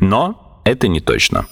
Но это не точно.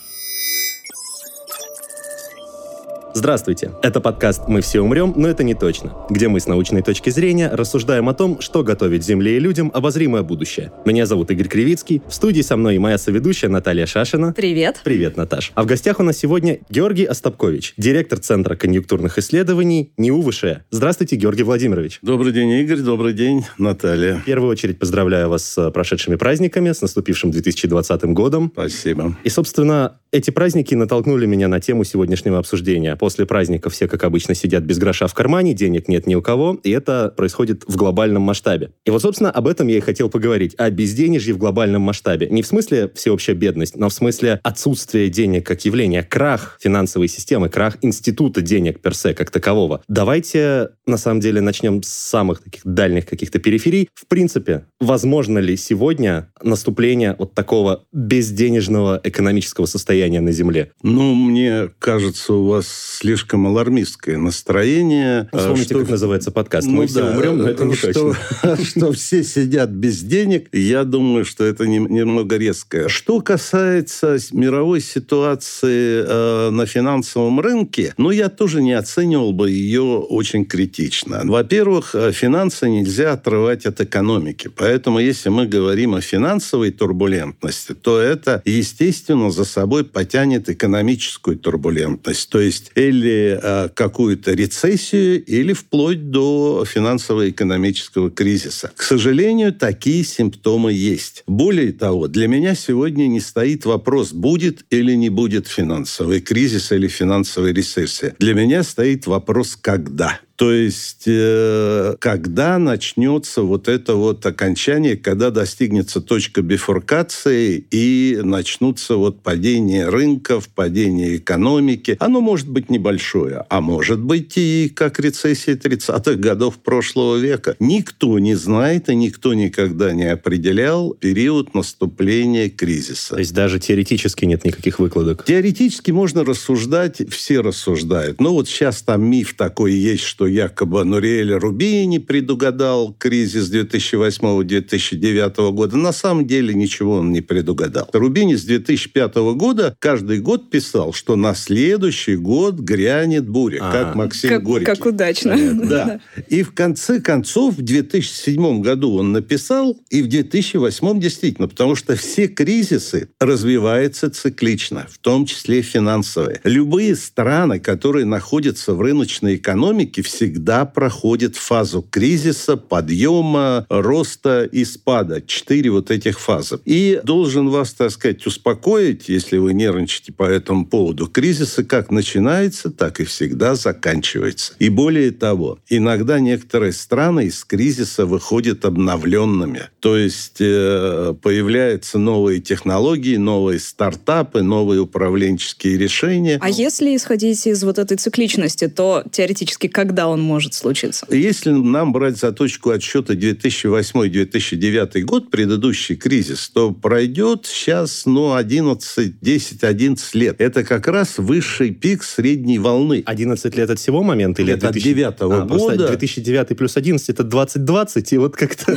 Здравствуйте, это подкаст «Мы все умрем, но это не точно», где мы с научной точки зрения рассуждаем о том, что готовит Земле и людям обозримое будущее. Меня зовут Игорь Кривицкий, в студии со мной моя соведущая Наталья Шашина. Привет. Привет, Наташ. А в гостях у нас сегодня Георгий Остапкович, директор Центра конъюнктурных исследований НИУ ВШЭ. Здравствуйте, Георгий Владимирович. Добрый день, Игорь. Добрый день, Наталья. В первую очередь поздравляю вас с прошедшими праздниками, с наступившим 2020 годом. Спасибо. И, собственно, эти праздники натолкнули меня на тему сегодняшнего обсуждения. После праздников все, как обычно, сидят без гроша в кармане, денег нет ни у кого, и это происходит в глобальном масштабе. И вот, собственно, об этом я и хотел поговорить. О безденежье в глобальном масштабе. Не в смысле всеобщая бедность, но в смысле отсутствия денег как явления, крах финансовой системы, крах института денег персе как такового. Давайте, на самом деле, начнем с самых таких дальних каких-то периферий. В принципе, возможно ли сегодня наступление вот такого безденежного экономического состояния на Земле? Ну, мне кажется, у вас слишком алармистское настроение. Ну, Вспомните, что... как называется подкаст. Ну, Мы все да, умрем, но это не что, точно. что все сидят без денег, я думаю, что это не- немного резко. Что касается мировой ситуации э, на финансовом рынке, ну, я тоже не оценивал бы ее очень критично. Во-первых, э, финансы нельзя отрывать от экономики. Поэтому, если мы говорим о финансовой турбулентности, то это, естественно, за собой потянет экономическую турбулентность. То есть или э, какую-то рецессию, или вплоть до финансово-экономического кризиса. К сожалению, такие симптомы есть. Более того, для меня сегодня не стоит вопрос, будет или не будет финансовый кризис или финансовая рецессия. Для меня стоит вопрос, когда. То есть, э, когда начнется вот это вот окончание, когда достигнется точка бифуркации и начнутся вот падение рынков, падение экономики. Оно может быть небольшое, а может быть и как рецессия 30-х годов прошлого века. Никто не знает и никто никогда не определял период наступления кризиса. То есть даже теоретически нет никаких выкладок. Теоретически можно рассуждать, все рассуждают. Но вот сейчас там миф такой есть, что якобы Нуриэль Рубини предугадал кризис 2008-2009 года. На самом деле ничего он не предугадал. Рубини с 2005 года каждый год писал, что на следующий год грянет буря, А. как Максим Как, Горький. как удачно. Да. И в конце концов в 2007 году он написал, и в 2008 действительно, потому что все кризисы развиваются циклично, в том числе финансовые. Любые страны, которые находятся в рыночной экономике, всегда проходят фазу кризиса, подъема, роста и спада. Четыре вот этих фазы. И должен вас, так сказать, успокоить, если вы нервничаете по этому поводу. Кризисы как начинается, так и всегда заканчивается. И более того, иногда некоторые страны из кризиса выходят обновленными. То есть э, появляются новые технологии, новые стартапы, новые управленческие решения. А если исходить из вот этой цикличности, то теоретически когда он может случиться? Если нам брать за точку отсчета 2008-2009 год, предыдущий кризис, то пройдет сейчас, ну, 11, 10, 11 лет. Это как раз высший пик средней волны. 11 лет от всего момента? Или Это от от девятого А, просто года. 2009 плюс 11 это 2020, и вот как-то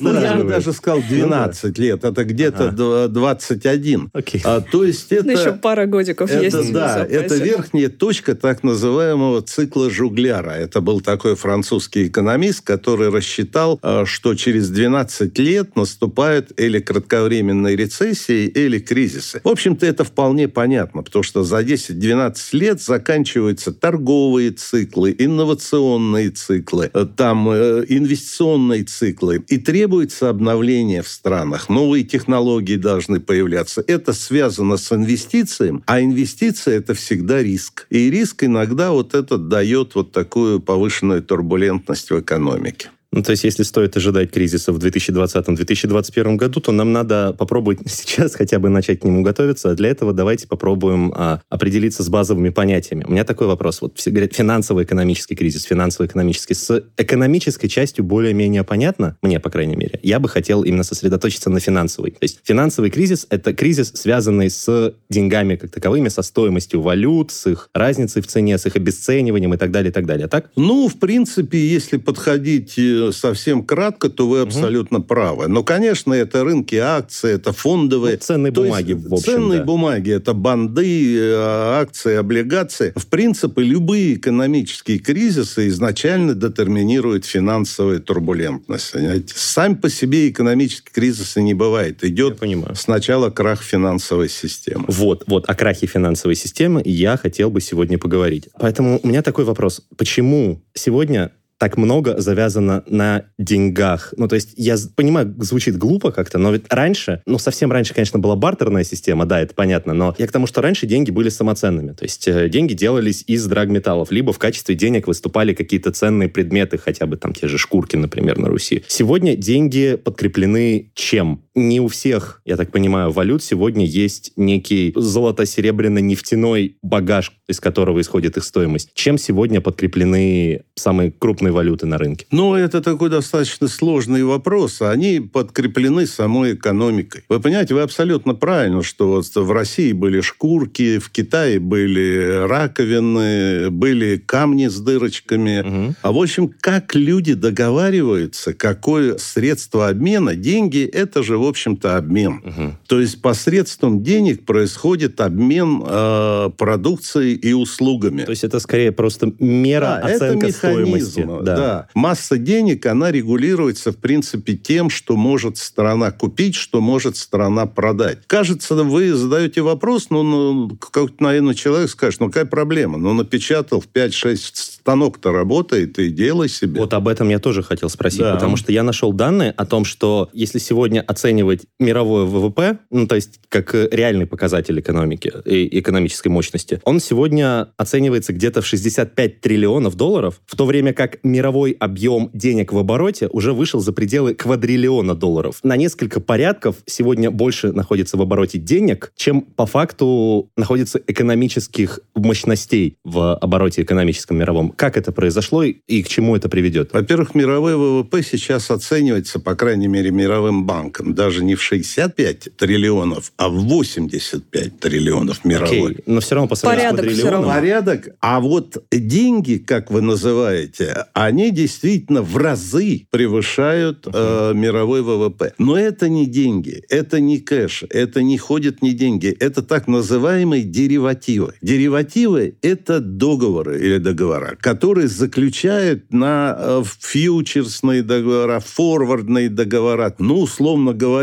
Ну, я бы даже сказал 12 лет. Это где-то Ага. дв- 21. Окей. А, то есть это... Ну, еще пара годиков Это, есть. да, это верхняя точка так называемого цикла Жугляра. Это был такой французский экономист, который рассчитал, э, что через 12 лет наступают или кратковременные рецессии, или кризисы. В общем-то, это вполне понятно, потому что за 10-12 лет заканчиваются торговые циклы, инновационные циклы, э, там э, инвестиционные циклы. И требуется обновление в странах. Новые технологии должны появляться. Это связано с инвестициями, а инвестиция – это всегда риск. И риск иногда вот этот дает вот такую повышенную турбулентность в экономике. Ну, то есть, если стоит ожидать кризиса в 2020-2021 году, то нам надо попробовать сейчас хотя бы начать к нему готовиться. А для этого давайте попробуем а, определиться с базовыми понятиями. У меня такой вопрос. Вот все говорят финансово-экономический кризис, финансово-экономический. С экономической частью более-менее понятно, мне, по крайней мере. Я бы хотел именно сосредоточиться на финансовой. То есть финансовый кризис — это кризис, связанный с деньгами как таковыми, со стоимостью валют, с их разницей в цене, с их обесцениванием и так далее, и так далее. Так? Ну, в принципе, если подходить э, совсем кратко, то вы абсолютно угу. правы. Но, конечно, это рынки акций, это фондовые... Ну, ценные то бумаги, есть, в общем, Ценные да. бумаги, это банды, э, акции, облигации. В принципе, любые экономические кризисы изначально детерминируют финансовую турбулентность. Понимаете? Сам по себе экономический кризис не бывает. Идет сначала крах финансовой системы. Вот, вот, о крахе финансовой системы я хотел бы сегодня поговорить. Поэтому у меня такой вопрос. Почему сегодня так много завязано на деньгах. Ну, то есть, я понимаю, звучит глупо как-то, но ведь раньше, ну, совсем раньше, конечно, была бартерная система, да, это понятно, но я к тому, что раньше деньги были самоценными. То есть, э, деньги делались из драгметаллов, либо в качестве денег выступали какие-то ценные предметы, хотя бы там те же шкурки, например, на Руси. Сегодня деньги подкреплены чем? Не у всех, я так понимаю, валют сегодня есть некий золото-серебряно-нефтяной багаж, из которого исходит их стоимость. Чем сегодня подкреплены самые крупные валюты на рынке? Ну, это такой достаточно сложный вопрос. Они подкреплены самой экономикой. Вы понимаете, вы абсолютно правильно, что вот в России были шкурки, в Китае были раковины, были камни с дырочками. Угу. А в общем, как люди договариваются, какое средство обмена, деньги – это же, в общем-то, обмен. Угу. То есть посредством денег происходит обмен э, продукцией и услугами. То есть это скорее просто мера да, оценка это стоимости да. да. Масса денег, она регулируется, в принципе, тем, что может страна купить, что может страна продать. Кажется, вы задаете вопрос, ну, ну как-то, наверное, человек скажет, ну, какая проблема? Ну, напечатал в 5-6 станок-то работает, и делай себе. Вот об этом я тоже хотел спросить, да. потому что я нашел данные о том, что если сегодня оценивать мировое ВВП, ну, то есть как реальный показатель экономики и экономической мощности, он сегодня оценивается где-то в 65 триллионов долларов, в то время как мировой объем денег в обороте уже вышел за пределы квадриллиона долларов. На несколько порядков сегодня больше находится в обороте денег, чем по факту находится экономических мощностей в обороте экономическом мировом. Как это произошло и к чему это приведет? Во-первых, мировой ВВП сейчас оценивается, по крайней мере, мировым банком, даже не в 65 триллионов, а в 85 триллионов мировой. Окей, но все равно по Порядок с Порядок. Порядок. А вот деньги, как вы называете, они действительно в разы превышают э, мировой ВВП. Но это не деньги, это не кэш, это не ходят не деньги, это так называемые деривативы. Деривативы – это договоры или договора, которые заключают на э, фьючерсные договора, форвардные договора. Ну, условно говоря,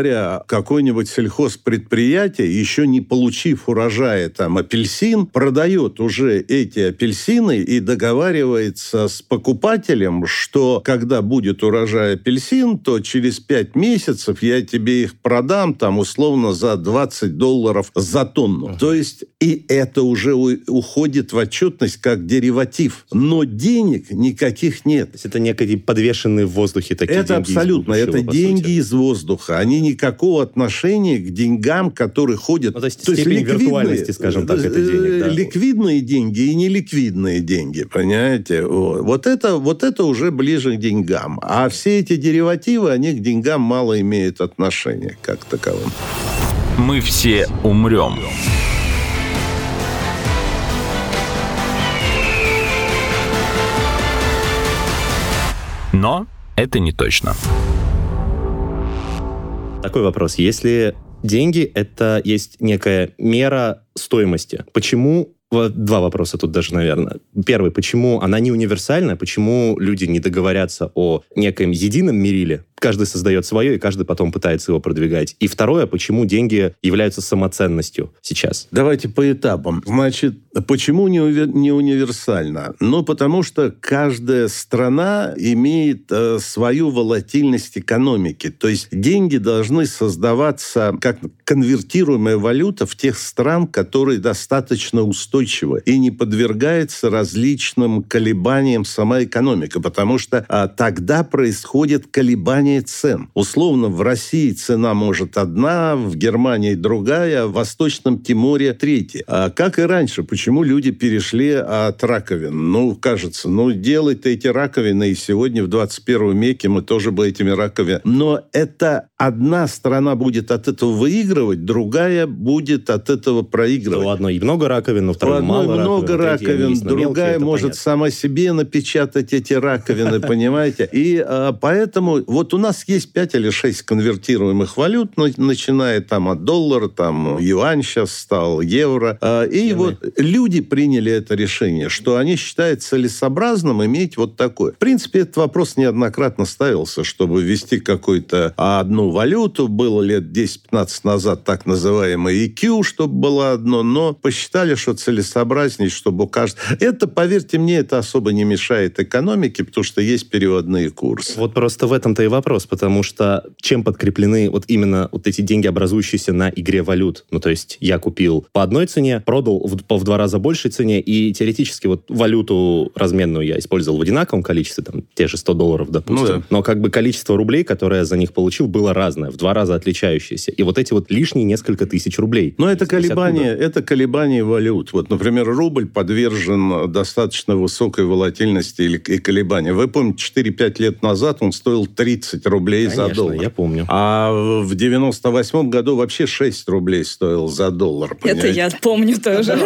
какой-нибудь сельхозпредприятие, еще не получив урожая там апельсин, продает уже эти апельсины и договаривается с покупателем, что когда будет урожай апельсин, то через 5 месяцев я тебе их продам там условно за 20 долларов за тонну. То есть и это уже уходит в отчетность как дериватив. Но денег никаких нет. То есть это некие подвешенные в воздухе такие Это деньги абсолютно. Будущего, это деньги сути. из воздуха. Они никакого отношения к деньгам, которые ходят. Ну, то есть, то есть ликвидные, виртуальности, скажем так, это денег. Да. Ликвидные деньги и неликвидные деньги, понимаете? Вот. вот, это, вот это уже ближе к деньгам. А все эти деривативы, они к деньгам мало имеют отношения как таковым. Мы все умрем. Но это не точно. Такой вопрос. Если деньги — это есть некая мера стоимости, почему Два вопроса тут даже, наверное. Первый, почему она не универсальна, почему люди не договорятся о некоем едином мериле, каждый создает свое, и каждый потом пытается его продвигать. И второе, почему деньги являются самоценностью сейчас? Давайте по этапам. Значит, почему не, не универсально? Ну, потому что каждая страна имеет э, свою волатильность экономики. То есть деньги должны создаваться как конвертируемая валюта в тех стран, которые достаточно устойчивы и не подвергается различным колебаниям сама экономика, потому что а, тогда происходит колебание цен. Условно, в России цена может одна, в Германии другая, в Восточном Тиморе третья. А как и раньше, почему люди перешли от раковин? Ну, кажется, ну, делать эти раковины, и сегодня в 21 веке мы тоже бы этими раковинами. Но это одна страна будет от этого выигрывать, другая будет от этого проигрывать. У одной много раковин, у второй мало много раковин, другая может сама себе напечатать эти раковины, понимаете? И а, поэтому вот у нас есть 5 или 6 конвертируемых валют, начиная там от доллара, там юань сейчас стал, евро. А, и вот люди приняли это решение, что они считают целесообразным иметь вот такое. В принципе, этот вопрос неоднократно ставился, чтобы ввести какую-то одну валюту. Было лет 10-15 назад так называемый EQ, чтобы было одно, но посчитали, что целесообразнее, чтобы у каждого... Это, поверьте мне, это особо не мешает экономике, потому что есть переводные курсы. Вот просто в этом-то и вопрос, потому что чем подкреплены вот именно вот эти деньги, образующиеся на игре валют? Ну, то есть я купил по одной цене, продал в, в два раза большей цене, и теоретически вот валюту разменную я использовал в одинаковом количестве, там, те же 100 долларов, допустим. Ну, да. Но как бы количество рублей, которое я за них получил, было разное, в два раза отличающееся. И вот эти вот лишние несколько тысяч рублей. Но это колебания, это колебания валют. Вот, например, рубль подвержен достаточно высокой волатильности и колебания. Вы помните, 4-5 лет назад он стоил 30 рублей Конечно, за доллар. я помню. А в 98 году вообще 6 рублей стоил за доллар. Понимаете? Это я помню тоже.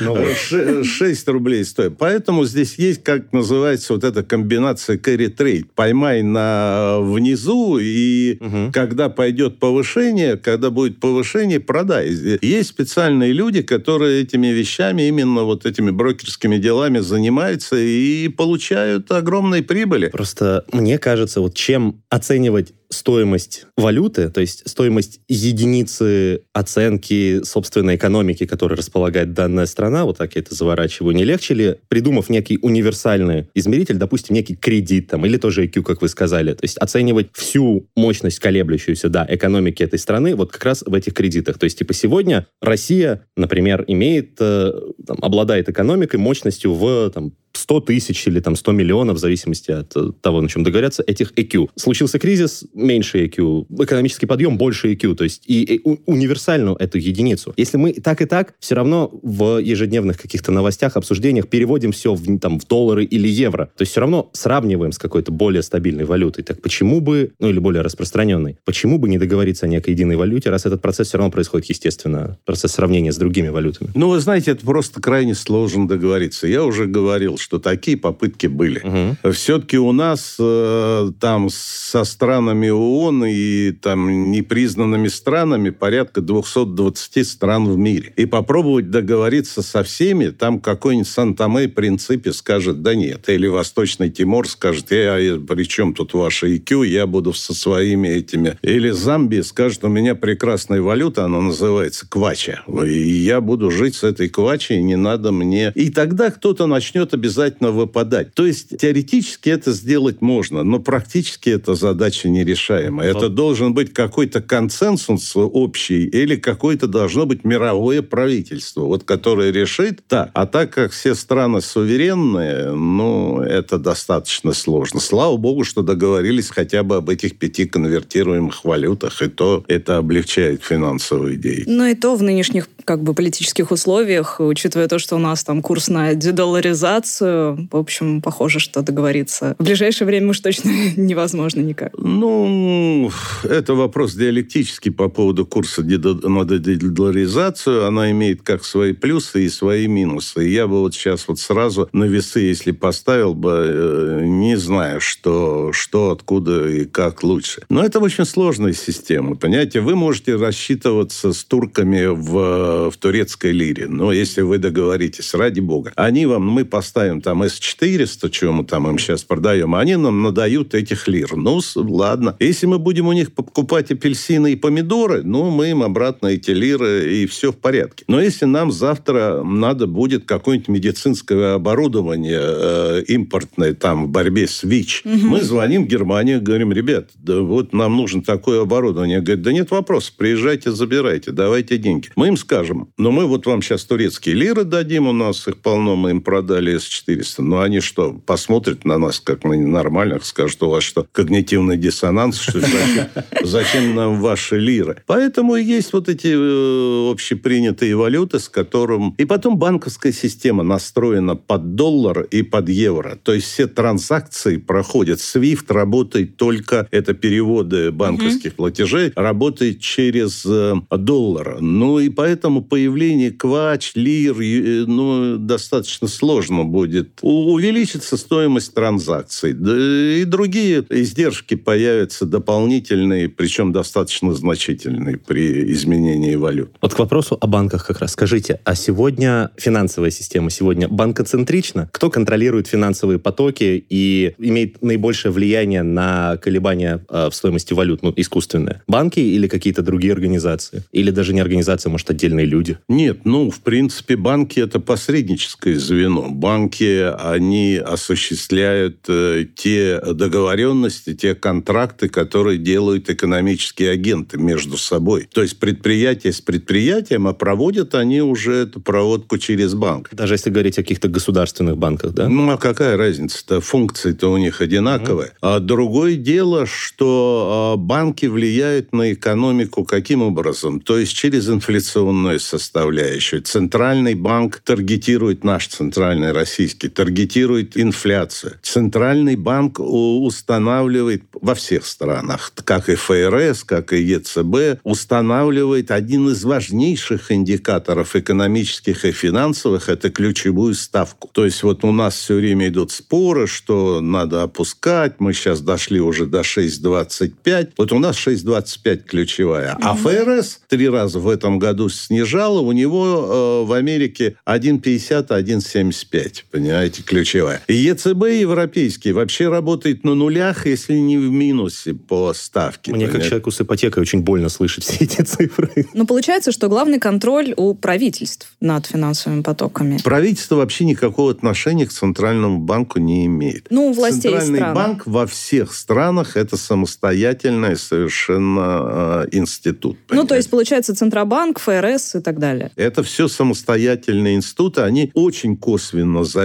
6 ну, рублей стоит. Поэтому здесь есть, как называется, вот эта комбинация carry trade. Поймай на внизу, и когда пойдет повышение, когда будет повышение, продай. Есть специальные люди, которые этими вещами, именно вот этими брокерскими делами занимаются и получают огромные прибыли. Просто мне кажется, вот чем оценивать стоимость валюты, то есть стоимость единицы оценки собственной экономики, которой располагает данная страна, вот так я это заворачиваю, не легче ли, придумав некий универсальный измеритель, допустим, некий кредит там, или тоже IQ, как вы сказали, то есть оценивать всю мощность колеблющуюся, да, экономики этой страны вот как раз в этих кредитах. То есть, типа, сегодня Россия, например, имеет, э, там, обладает экономикой мощностью в там, 100 тысяч или там 100 миллионов, в зависимости от э, того, на чем договорятся, этих EQ. Случился кризис, меньше EQ. Экономический подъем, больше EQ. То есть и, и универсальную эту единицу. Если мы так и так все равно в ежедневных каких-то новостях, обсуждениях переводим все в, там, в доллары или евро, то есть все равно сравниваем с какой-то более стабильной валютой. Так почему бы, ну или более распространенной, почему бы не договориться о некой единой валюте, раз этот процесс все равно происходит, естественно, процесс сравнения с другими валютами? Ну, вы знаете, это просто крайне сложно договориться. Я уже говорил, что такие попытки были. Угу. Все-таки у нас э, там со странами ООН и там непризнанными странами порядка 220 стран в мире. И попробовать договориться со всеми, там какой-нибудь Сан-Томе Принципе скажет, да нет. Или Восточный Тимор скажет, я, я, при чем тут ваше IQ, я буду со своими этими. Или Замбия скажет, у меня прекрасная валюта, она называется квача. И я буду жить с этой квачей, не надо мне... И тогда кто-то начнет обязательно обязательно выпадать. То есть теоретически это сделать можно, но практически эта задача нерешаемая. Это должен быть какой-то консенсус общий или какое-то должно быть мировое правительство, вот которое решит так. А так как все страны суверенные, ну, это достаточно сложно. Слава богу, что договорились хотя бы об этих пяти конвертируемых валютах, и то это облегчает финансовую деятельность. Но и то в нынешних как бы политических условиях, учитывая то, что у нас там курс на дедоларизацию, в общем, похоже, что договориться в ближайшее время уж точно невозможно никак. Ну, это вопрос диалектический по поводу курса на дедоларизацию. Она имеет как свои плюсы и свои минусы. И я бы вот сейчас вот сразу на весы, если поставил бы, э, не знаю, что, что, откуда и как лучше. Но это очень сложная система. Понимаете, вы можете рассчитываться с турками в, в турецкой лире. Но если вы договоритесь, ради бога, они вам, мы поставим там С-400, чего мы там им сейчас продаем, они нам надают этих лир. Ну, ладно. Если мы будем у них покупать апельсины и помидоры, ну, мы им обратно эти лиры, и все в порядке. Но если нам завтра надо будет какое-нибудь медицинское оборудование э, импортное там в борьбе с ВИЧ, угу. мы звоним в Германию, говорим, ребят, да вот нам нужно такое оборудование. Говорят, да нет вопросов, приезжайте, забирайте, давайте деньги. Мы им скажем, но мы вот вам сейчас турецкие лиры дадим, у нас их полно, мы им продали С-400. Но они что, посмотрят на нас как на ненормальных, скажут, у вас что, когнитивный диссонанс, что зачем, зачем нам ваши лиры? Поэтому есть вот эти э, общепринятые валюты, с которым... И потом банковская система настроена под доллар и под евро. То есть все транзакции проходят. SWIFT работает только, это переводы банковских угу. платежей, работает через э, доллар. Ну и поэтому появление квач, лир, э, ну, достаточно сложно будет. Увеличится стоимость транзакций. И другие издержки появятся дополнительные, причем достаточно значительные при изменении валют. Вот к вопросу о банках как раз. Скажите, а сегодня финансовая система сегодня банкоцентрична? Кто контролирует финансовые потоки и имеет наибольшее влияние на колебания э, в стоимости валют, ну, искусственное? Банки или какие-то другие организации? Или даже не организация, может, отдельные люди? Нет, ну, в принципе, банки – это посредническое звено. Банки, они осуществляют э, те договоренности, те контракты, которые делают экономические агенты между собой. То есть предприятие с предприятием, а проводят они уже эту проводку через банк. Даже если говорить о каких-то государственных банках, да? Ну, а какая разница-то? Функции-то у них одинаковые. Mm-hmm. А другое дело, что а, банки влияют на экономику каким образом? То есть через инфляционную составляющую. Центральный банк таргетирует, наш центральный российский, таргетирует инфляцию. Центральный банк устанавливает во всех странах, как и ФРС, как и ЕЦБ, устанавливает один из важнейших индикаторов экономических и финансовых – это ключевую ставку. То есть вот у нас все время идут споры, что надо опускать, мы сейчас дошли уже до 6,25. Вот у нас 6,25 ключевая. А ФРС три раза в этом году снижала, у него э, в Америке 1,50, 1,75, понимаете, ключевая. И ЕЦБ европейский вообще работает на нулях, если не в минусе по ставке. Мне, понимаете? как человеку с ипотекой, очень больно слышать все эти цифры. Но получается, что главный контроль у правительств над финансовыми потоками. Правительство вообще никакого отношения к Центральному банку не имеет. Ну, у властей Центральный стран. банк во всех странах это самостоятельный совершенно э, институт. Понимаете? Ну, то есть, получается, Центробанк, ФРС и так далее. Это все самостоятельные институты. Они очень косвенно зависят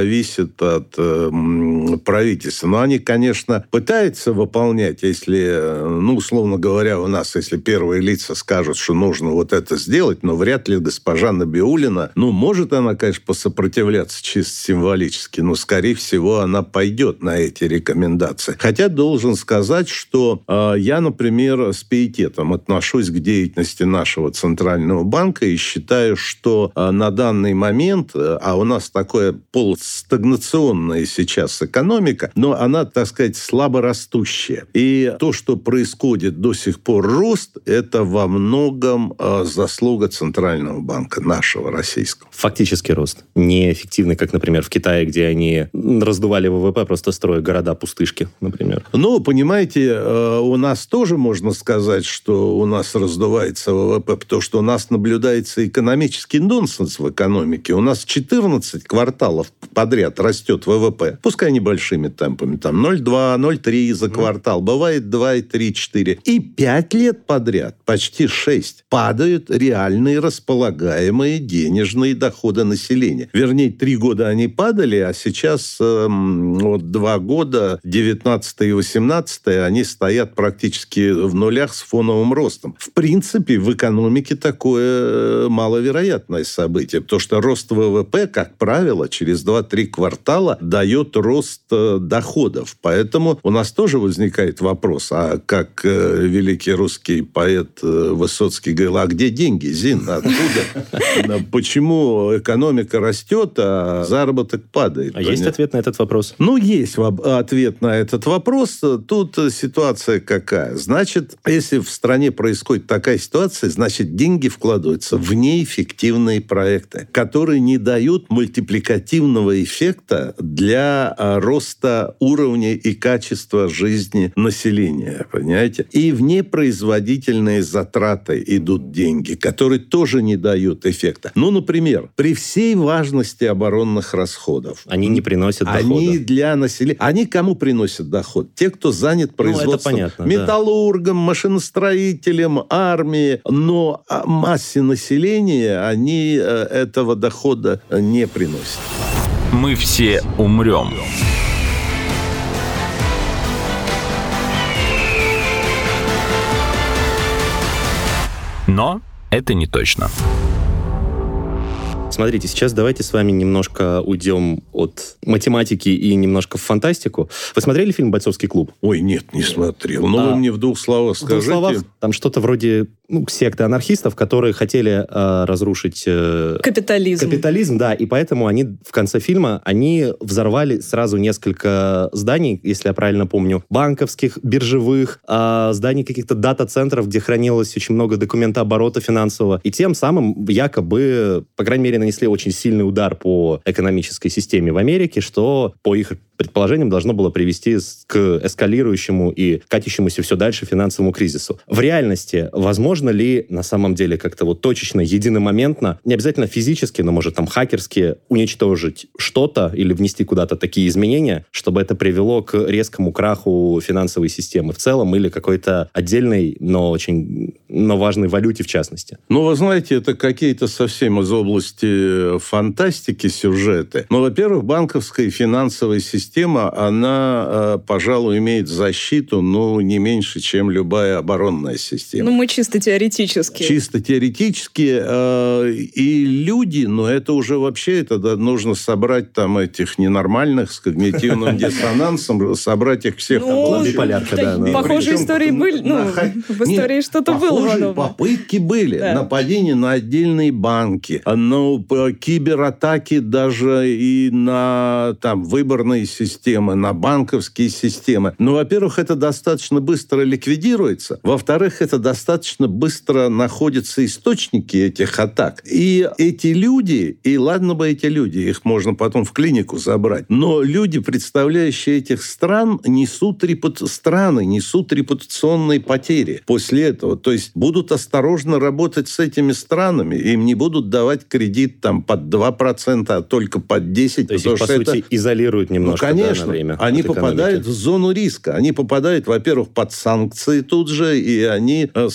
от э, правительства. Но они, конечно, пытаются выполнять, если, э, ну, условно говоря, у нас, если первые лица скажут, что нужно вот это сделать, но вряд ли госпожа Набиулина, ну, может она, конечно, посопротивляться чисто символически, но, скорее всего, она пойдет на эти рекомендации. Хотя должен сказать, что э, я, например, с пиететом отношусь к деятельности нашего Центрального банка и считаю, что э, на данный момент, э, а у нас такое полустагнационная сейчас экономика, но она, так сказать, слабо растущая. И то, что происходит до сих пор рост, это во многом э, заслуга Центрального банка нашего российского. Фактический рост. Неэффективный, как, например, в Китае, где они раздували ВВП, просто строя города-пустышки, например. Ну, понимаете, э, у нас тоже можно сказать, что у нас раздувается ВВП, потому что у нас наблюдается экономический нонсенс в экономике. У нас 14 кварталов подряд растет ВВП, пускай небольшими темпами, там 0,2, 0,3 за квартал, бывает 2,3, 4. И 5 лет подряд, почти 6, падают реальные располагаемые денежные доходы населения. Вернее, 3 года они падали, а сейчас эм, вот 2 года, 19 и 18 они стоят практически в нулях с фоновым ростом. В принципе, в экономике такое э, маловероятное событие, потому что рост ВВП, как правило, через 2-3 квартала дает рост э, доходов. Поэтому у нас тоже возникает вопрос. А как э, великий русский поэт э, Высоцкий говорил, а где деньги, Зин, откуда? Почему экономика растет, а заработок падает? А есть ответ на этот вопрос? Ну, есть ответ на этот вопрос. Тут ситуация какая? Значит, если в стране происходит такая ситуация, значит, деньги вкладываются в неэффективные проекты, которые не дают мультипликативного эффекта для а, роста уровня и качества жизни населения, понимаете? И в непроизводительные затраты идут деньги, которые тоже не дают эффекта. Ну, например, при всей важности оборонных расходов. Они не приносят дохода. Они для населения... Они кому приносят доход? Те, кто занят производством. Ну, это понятно, металлургом, да. машиностроителем, армией. Но массе населения они э, этого дохода не приносят. Мы все умрем. Но это не точно. Смотрите, сейчас давайте с вами немножко уйдем от математики и немножко в фантастику. Вы смотрели фильм «Бойцовский клуб»? Ой, нет, не смотрел. Но а, вы мне в двух словах скажите. В двух словах, там что-то вроде ну, секты анархистов, которые хотели э, разрушить... Э, капитализм. Капитализм, да. И поэтому они в конце фильма, они взорвали сразу несколько зданий, если я правильно помню, банковских, биржевых, э, зданий каких-то дата-центров, где хранилось очень много документа оборота финансового. И тем самым якобы, по крайней мере, нанесли очень сильный удар по экономической системе в Америке, что по их предположениям должно было привести к эскалирующему и катящемуся все дальше финансовому кризису. В реальности, возможно ли на самом деле как-то вот точечно, единомоментно, не обязательно физически, но может там хакерски уничтожить что-то или внести куда-то такие изменения, чтобы это привело к резкому краху финансовой системы в целом или какой-то отдельной, но очень но важной валюте в частности? Ну, вы знаете, это какие-то совсем из области фантастики сюжеты. Ну, во-первых, банковская и финансовая система система, она, э, пожалуй, имеет защиту, ну, не меньше, чем любая оборонная система. Ну, мы чисто теоретически. Чисто теоретически. Э, и люди, но это уже вообще, это да, нужно собрать там этих ненормальных с когнитивным диссонансом, собрать их всех ну, там. Похожие истории были. Ну, в истории что-то было. Попытки были. Нападения на отдельные банки, но кибератаки даже и на там выборные системы, на банковские системы. Ну, во-первых, это достаточно быстро ликвидируется. Во-вторых, это достаточно быстро находятся источники этих атак. И эти люди, и ладно бы эти люди, их можно потом в клинику забрать, но люди, представляющие этих стран, несут репут... страны, несут репутационные потери после этого. То есть будут осторожно работать с этими странами, им не будут давать кредит там под 2%, а только под 10%. То есть их, по сути, это... изолируют немножко конечно, да, время они попадают в зону риска. Они попадают, во-первых, под санкции тут же, и они э,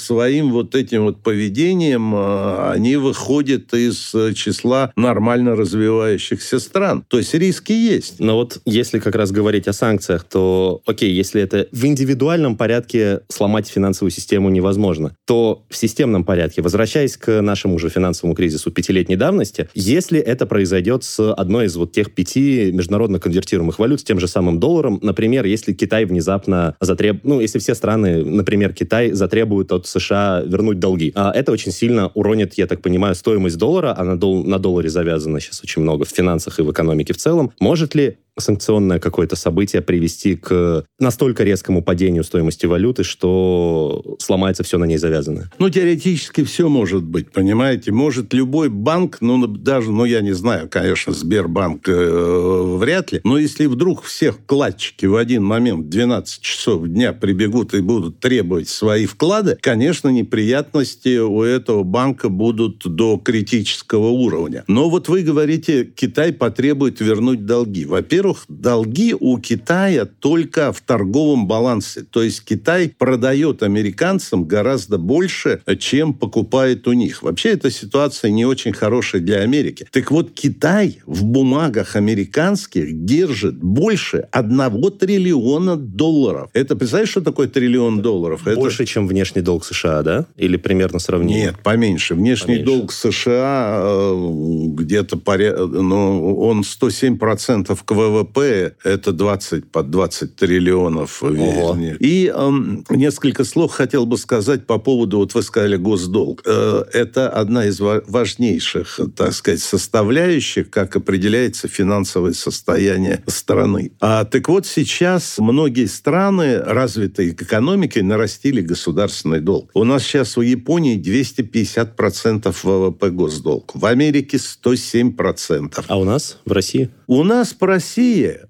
вот этим вот поведением, э, они выходят из э, числа нормально развивающихся стран. То есть риски есть. Но вот если как раз говорить о санкциях, то, окей, если это в индивидуальном порядке сломать финансовую систему невозможно, то в системном порядке, возвращаясь к нашему же финансовому кризису пятилетней давности, если это произойдет с одной из вот тех пяти международно конвертируемых валют с тем же самым долларом. Например, если Китай внезапно затребует, ну, если все страны, например, Китай затребуют от США вернуть долги, а это очень сильно уронит, я так понимаю, стоимость доллара, а на, дол- на долларе завязано сейчас очень много в финансах и в экономике в целом. Может ли санкционное какое-то событие привести к настолько резкому падению стоимости валюты, что сломается все на ней завязанное? Ну, теоретически все может быть, понимаете? Может любой банк, ну, даже, ну, я не знаю, конечно, Сбербанк э, вряд ли, но если вдруг всех вкладчики в один момент 12 часов дня прибегут и будут требовать свои вклады, конечно, неприятности у этого банка будут до критического уровня. Но вот вы говорите, Китай потребует вернуть долги. Во-первых, во-первых, долги у Китая только в торговом балансе. То есть Китай продает американцам гораздо больше, чем покупает у них. Вообще эта ситуация не очень хорошая для Америки. Так вот, Китай в бумагах американских держит больше одного триллиона долларов. Это, представляешь, что такое триллион долларов? Больше, Это... чем внешний долг США, да? Или примерно сравнимо? Нет, поменьше. Внешний поменьше. долг США э, где-то поряд... ну, он 107% к ВВП ВВП это 20 под 20 триллионов. Ого. И э, несколько слов хотел бы сказать по поводу, вот вы сказали, госдолг. Э, это одна из важнейших, так сказать, составляющих, как определяется финансовое состояние страны. А, так вот, сейчас многие страны развитой экономикой нарастили государственный долг. У нас сейчас у Японии 250% ВВП госдолг. В Америке 107%. А у нас в России? У нас в России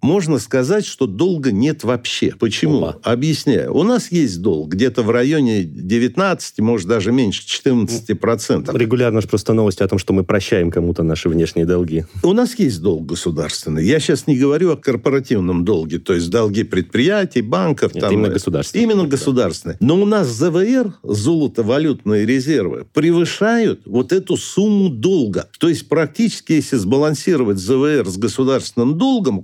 можно сказать, что долга нет вообще. Почему? Опа. Объясняю. У нас есть долг где-то в районе 19, может даже меньше, 14%. Регулярно же просто новости о том, что мы прощаем кому-то наши внешние долги. У нас есть долг государственный. Я сейчас не говорю о корпоративном долге, то есть долги предприятий, банков. Нет, там, именно государственный. Именно государственный. Но у нас ЗВР, золото-валютные резервы, превышают вот эту сумму долга. То есть практически, если сбалансировать ЗВР с государственным государственным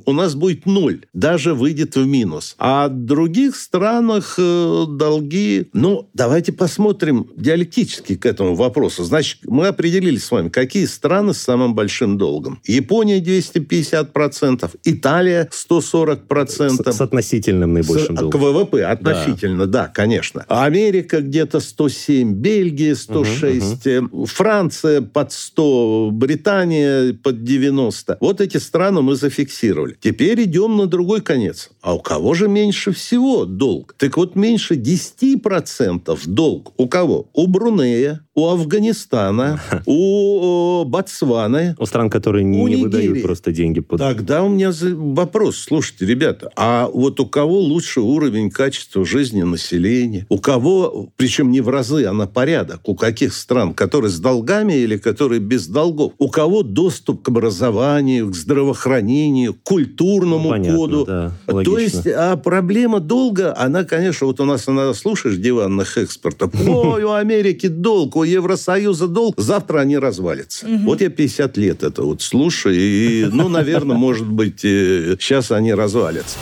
у нас будет ноль, даже выйдет в минус. А в других странах э, долги... Ну, давайте посмотрим диалектически к этому вопросу. Значит, мы определили с вами, какие страны с самым большим долгом. Япония 250%, Италия 140%. С, с относительным наибольшим с, долгом. К ВВП относительно, да, да конечно. Америка где-то 107, Бельгия 106, угу, угу. Франция под 100, Британия под 90. Вот эти страны мы зафиксировали. Теперь идем на другой конец. А у кого же меньше всего долг? Так вот, меньше 10% долг. У кого? У Брунея, у Афганистана, у Ботсваны. У стран, которые не, не выдают просто деньги. Под... Тогда у меня вопрос. Слушайте, ребята, а вот у кого лучше уровень качества жизни населения? У кого, причем не в разы, а на порядок? У каких стран? Которые с долгами или которые без долгов? У кого доступ к образованию, к здравоохранению, к культурному Понятно, коду? Да, То есть, а проблема долга, она, конечно, вот у нас иногда слушаешь диванных экспертов. Ой, у Америки долг, у Евросоюза долг, завтра они развалятся. Угу. Вот я 50 лет это вот слушаю, и, ну, наверное, может быть, сейчас они развалятся.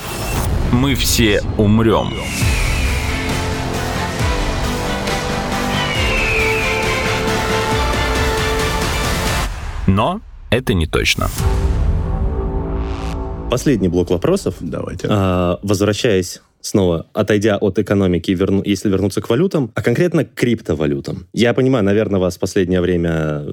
Мы все умрем. Но это не точно. Последний блок вопросов. Давайте. А, возвращаясь снова отойдя от экономики, верну, если вернуться к валютам, а конкретно к криптовалютам. Я понимаю, наверное, вас в последнее время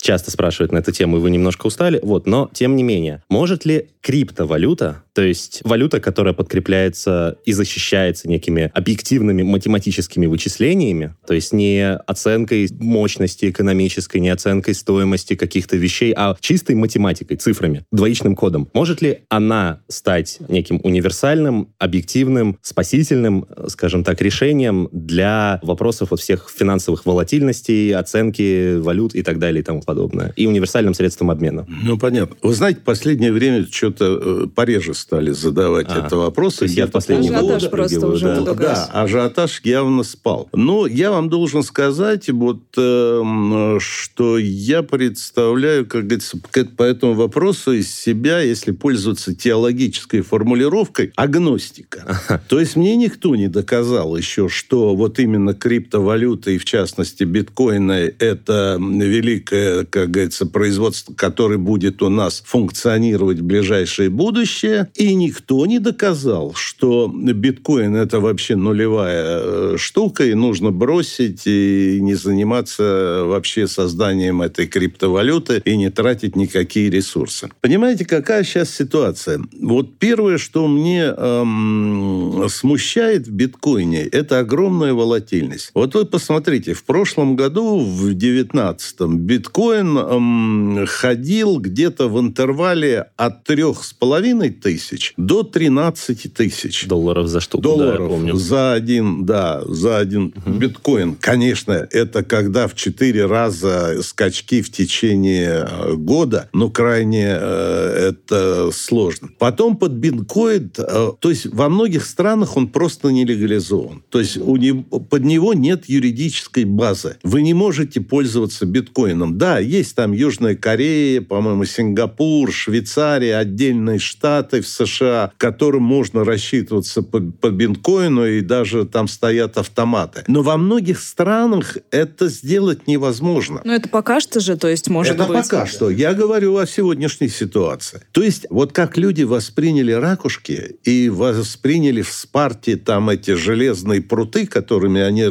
часто спрашивают на эту тему, и вы немножко устали, вот, но тем не менее, может ли криптовалюта, то есть валюта, которая подкрепляется и защищается некими объективными математическими вычислениями, то есть не оценкой мощности экономической, не оценкой стоимости каких-то вещей, а чистой математикой, цифрами, двоичным кодом. Может ли она стать неким универсальным, объективным, спасительным, скажем так, решением для вопросов вот всех финансовых волатильностей, оценки валют и так далее и тому подобное. И универсальным средством обмена. Ну, понятно. Вы знаете, в последнее время что-то э, пореже стали задавать а, это вопрос. Я в последние годы просто уже да, да, ажиотаж явно спал. Но я вам должен сказать, вот, э, что я представляю, как говорится, по этому вопросу из себя, если пользоваться теологической формулировкой, агностика. То есть мне никто не доказал еще, что вот именно криптовалюта и в частности биткоины это великое, как говорится, производство, которое будет у нас функционировать в ближайшее будущее. И никто не доказал, что биткоин это вообще нулевая э, штука и нужно бросить и не заниматься вообще созданием этой криптовалюты и не тратить никакие ресурсы. Понимаете, какая сейчас ситуация? Вот первое, что мне эм, смущает в биткоине, это огромная волатильность. Вот вы посмотрите, в прошлом году, в 2019-м, биткоин эм, ходил где-то в интервале от 3,5 тысяч до 13 тысяч. Долларов за штуку, Долларов да, помню. за один, да, за один угу. биткоин. Конечно, это когда в 4 раза скачки в течение э, года, но крайне э, это сложно. Потом под биткоин, э, то есть во многих странах он просто не легализован. То есть у него, под него нет юридической базы. Вы не можете пользоваться биткоином. Да, Да, есть там Южная Корея, по-моему, Сингапур, Швейцария, отдельные штаты в США, которым можно рассчитываться по, по биткоину, и даже там стоят автоматы. Но во многих странах это сделать невозможно. Но это пока что же, то есть может это быть... Это пока что. Я говорю о сегодняшней ситуации. То есть вот как люди восприняли ракушки и восприняли в Спарте там эти железные пруты, которыми они...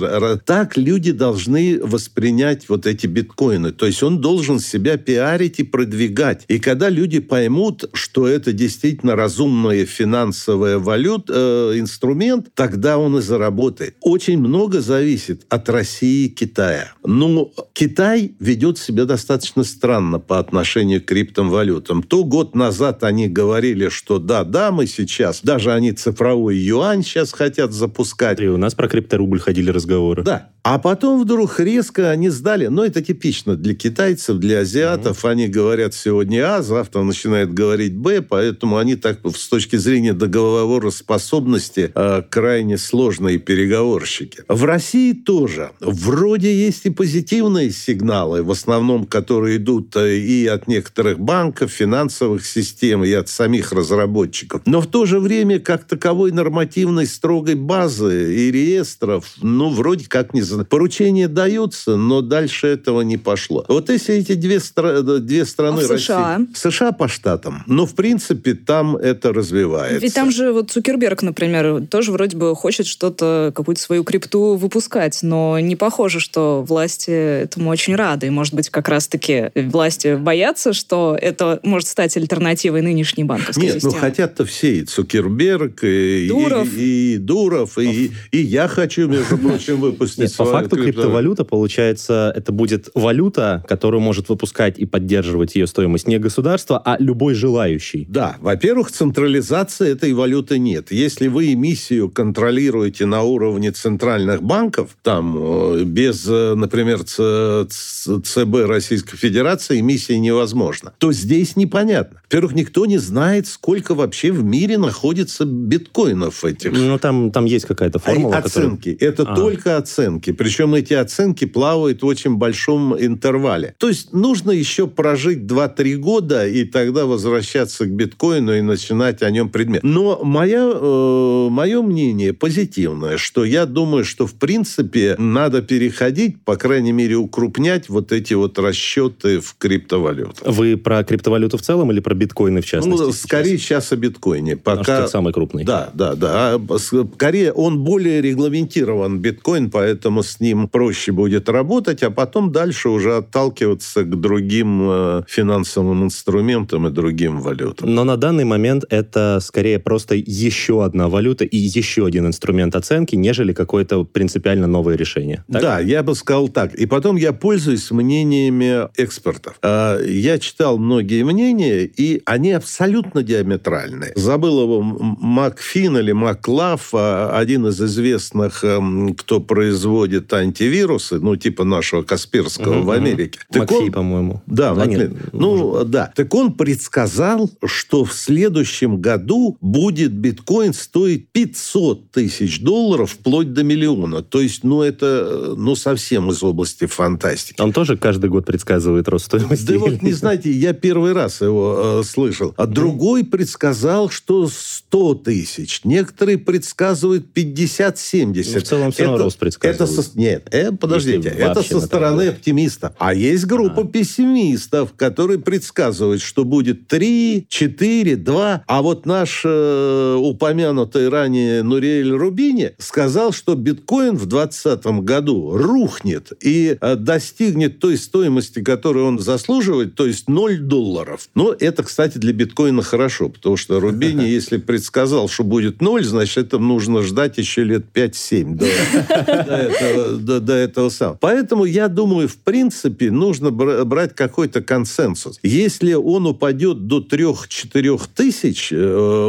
Так люди должны воспринять вот эти биткоины. То есть он должен себя пиарить и продвигать. И когда люди поймут, что это действительно разумная финансовая валюта, э, инструмент, тогда он и заработает. Очень много зависит от России и Китая. Но Китай ведет себя достаточно странно по отношению к криптовалютам. То год назад они говорили, что да, да, мы сейчас, даже они цифровой юань сейчас хотят запускать. И у нас про крипторубль ходили разговоры. Да. А потом вдруг резко они сдали. Но это типично для китайцев, для азиатов. Mm-hmm. Они говорят сегодня А, завтра начинают говорить Б, поэтому они так с точки зрения договороспособности э, крайне сложные переговорщики. В России тоже. Вроде есть и позитивные сигналы, в основном, которые идут э, и от некоторых банков, финансовых систем, и от самих разработчиков. Но в то же время, как таковой нормативной строгой базы и реестров, ну, вроде как не Поручения даются, но дальше этого не пошло. Вот если эти две, стра... две страны... А в США? России, США по штатам. Но, в принципе, там это развивается. Ведь там же вот Цукерберг, например, тоже вроде бы хочет что-то, какую-то свою крипту выпускать, но не похоже, что власти этому очень рады. И, может быть, как раз-таки власти боятся, что это может стать альтернативой нынешней банковской Нет, системы. ну хотят-то все, и Цукерберг, и Дуров, и, и, Дуров, и, и я хочу, между прочим, выпустить Нет, по факту криптовалюта, получается, это будет валюта, которую может выпускать и поддерживать ее стоимость не государство, а любой желающий. Да, во-первых, централизации этой валюты нет. Если вы эмиссию контролируете на уровне центральных банков, там э, без, э, например, ЦБ Российской Федерации эмиссия невозможна, то здесь непонятно. Во-первых, никто не знает, сколько вообще в мире находится биткоинов этих. Ну, там, там есть какая-то формула. Оценки. Которая... Это а. только оценки. Причем эти оценки плавают в очень большом интервале. То есть нужно еще прожить 2-3 года и тогда возвращаться к биткоину и начинать о нем предмет. Но моя, э, мое мнение позитивное, что я думаю, что в принципе надо переходить, по крайней мере, укрупнять вот эти вот расчеты в криптовалютах. Вы про криптовалюту в целом или про биткоины в частности? Ну, скорее сейчас о биткоине. Пока... Самый крупный? Да, да, да. А скорее он более регламентирован, биткоин, поэтому с ним проще будет работать, а потом дальше уже отталкиваться к другим э, финансовым инструментам и другим валютам. Но на данный момент это скорее просто еще одна валюта и еще один инструмент оценки, нежели какое-то принципиально новое решение. Так? Да, я бы сказал так. И потом я пользуюсь мнениями экспертов. А, я читал многие мнения, и они абсолютно диаметральные. Забыл его Макфин или Маклав, а, один из известных, эм, кто производит производит антивирусы, ну, типа нашего Касперского угу, в Америке. Макфи, по-моему. Да, да нет, ну, да. Так он предсказал, что в следующем году будет биткоин стоить 500 тысяч долларов вплоть до миллиона. То есть, ну, это, ну, совсем из области фантастики. Он тоже каждый год предсказывает рост стоимости? Да вот, не знаете, я первый раз его э, слышал. А другой предсказал, что 100 тысяч. Некоторые предсказывают 50-70. Ну, в целом все равно рост предсказывают. Это со... Нет, э, подождите, Если это со стороны это оптимиста. А есть группа а. пессимистов, которые предсказывают, что будет 3, 4, 2. А вот наш э, упомянутый ранее Нуриэль Рубини сказал, что биткоин в 2020 году рухнет и э, достигнет той стоимости, которую он заслуживает, то есть 0 долларов. Но это, кстати, для биткоина хорошо, потому что Рубини, если предсказал, что будет 0, значит, это нужно ждать еще лет 5-7 до, до этого до, до этого самого. Поэтому я думаю, в принципе, нужно брать какой-то консенсус. Если он упадет до 3-4 тысяч э,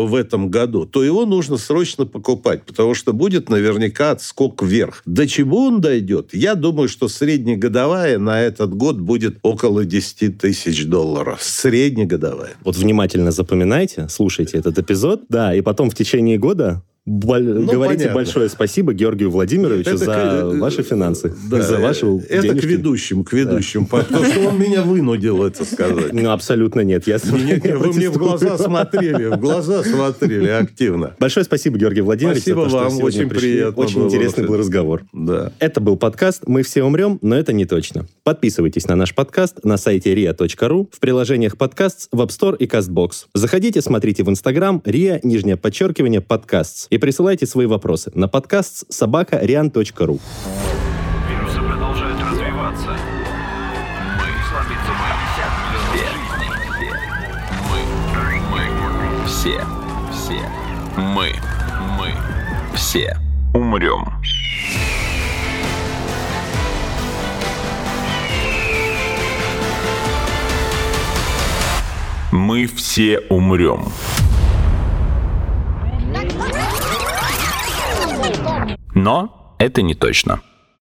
в этом году, то его нужно срочно покупать, потому что будет наверняка отскок вверх. До чего он дойдет? Я думаю, что среднегодовая на этот год будет около 10 тысяч долларов. Среднегодовая. Вот внимательно запоминайте, слушайте этот эпизод, да, и потом в течение года Боль- Ну, Говорите понятно. большое спасибо Георгию Владимировичу Это за к- э, ваши финансы, Да, за ваши это денежки. к ведущим, к ведущим, потому что он меня вынудил это сказать. Ну, абсолютно нет. Я Нет, нет, вы мне в глаза смотрели, в глаза смотрели активно. Большое спасибо, Георгий Владимирович, Спасибо за то, что вам, сегодня очень пришли. приятно Очень было интересный был разговор. Да. Это был подкаст «Мы все умрем, но это не точно». Подписывайтесь на наш подкаст на сайте ria.ru, в приложениях подкаст в App Store и CastBox. Заходите, смотрите в Instagram ria, нижнее подчеркивание, подкаст и присылайте свои вопросы на подкаст собака rian.ru. Вирусы продолжают развиваться. Мы мы все. Мы. Мы. Все. Все. Мы. Мы. Все. Умрем. Мы все умрем. Но это не точно.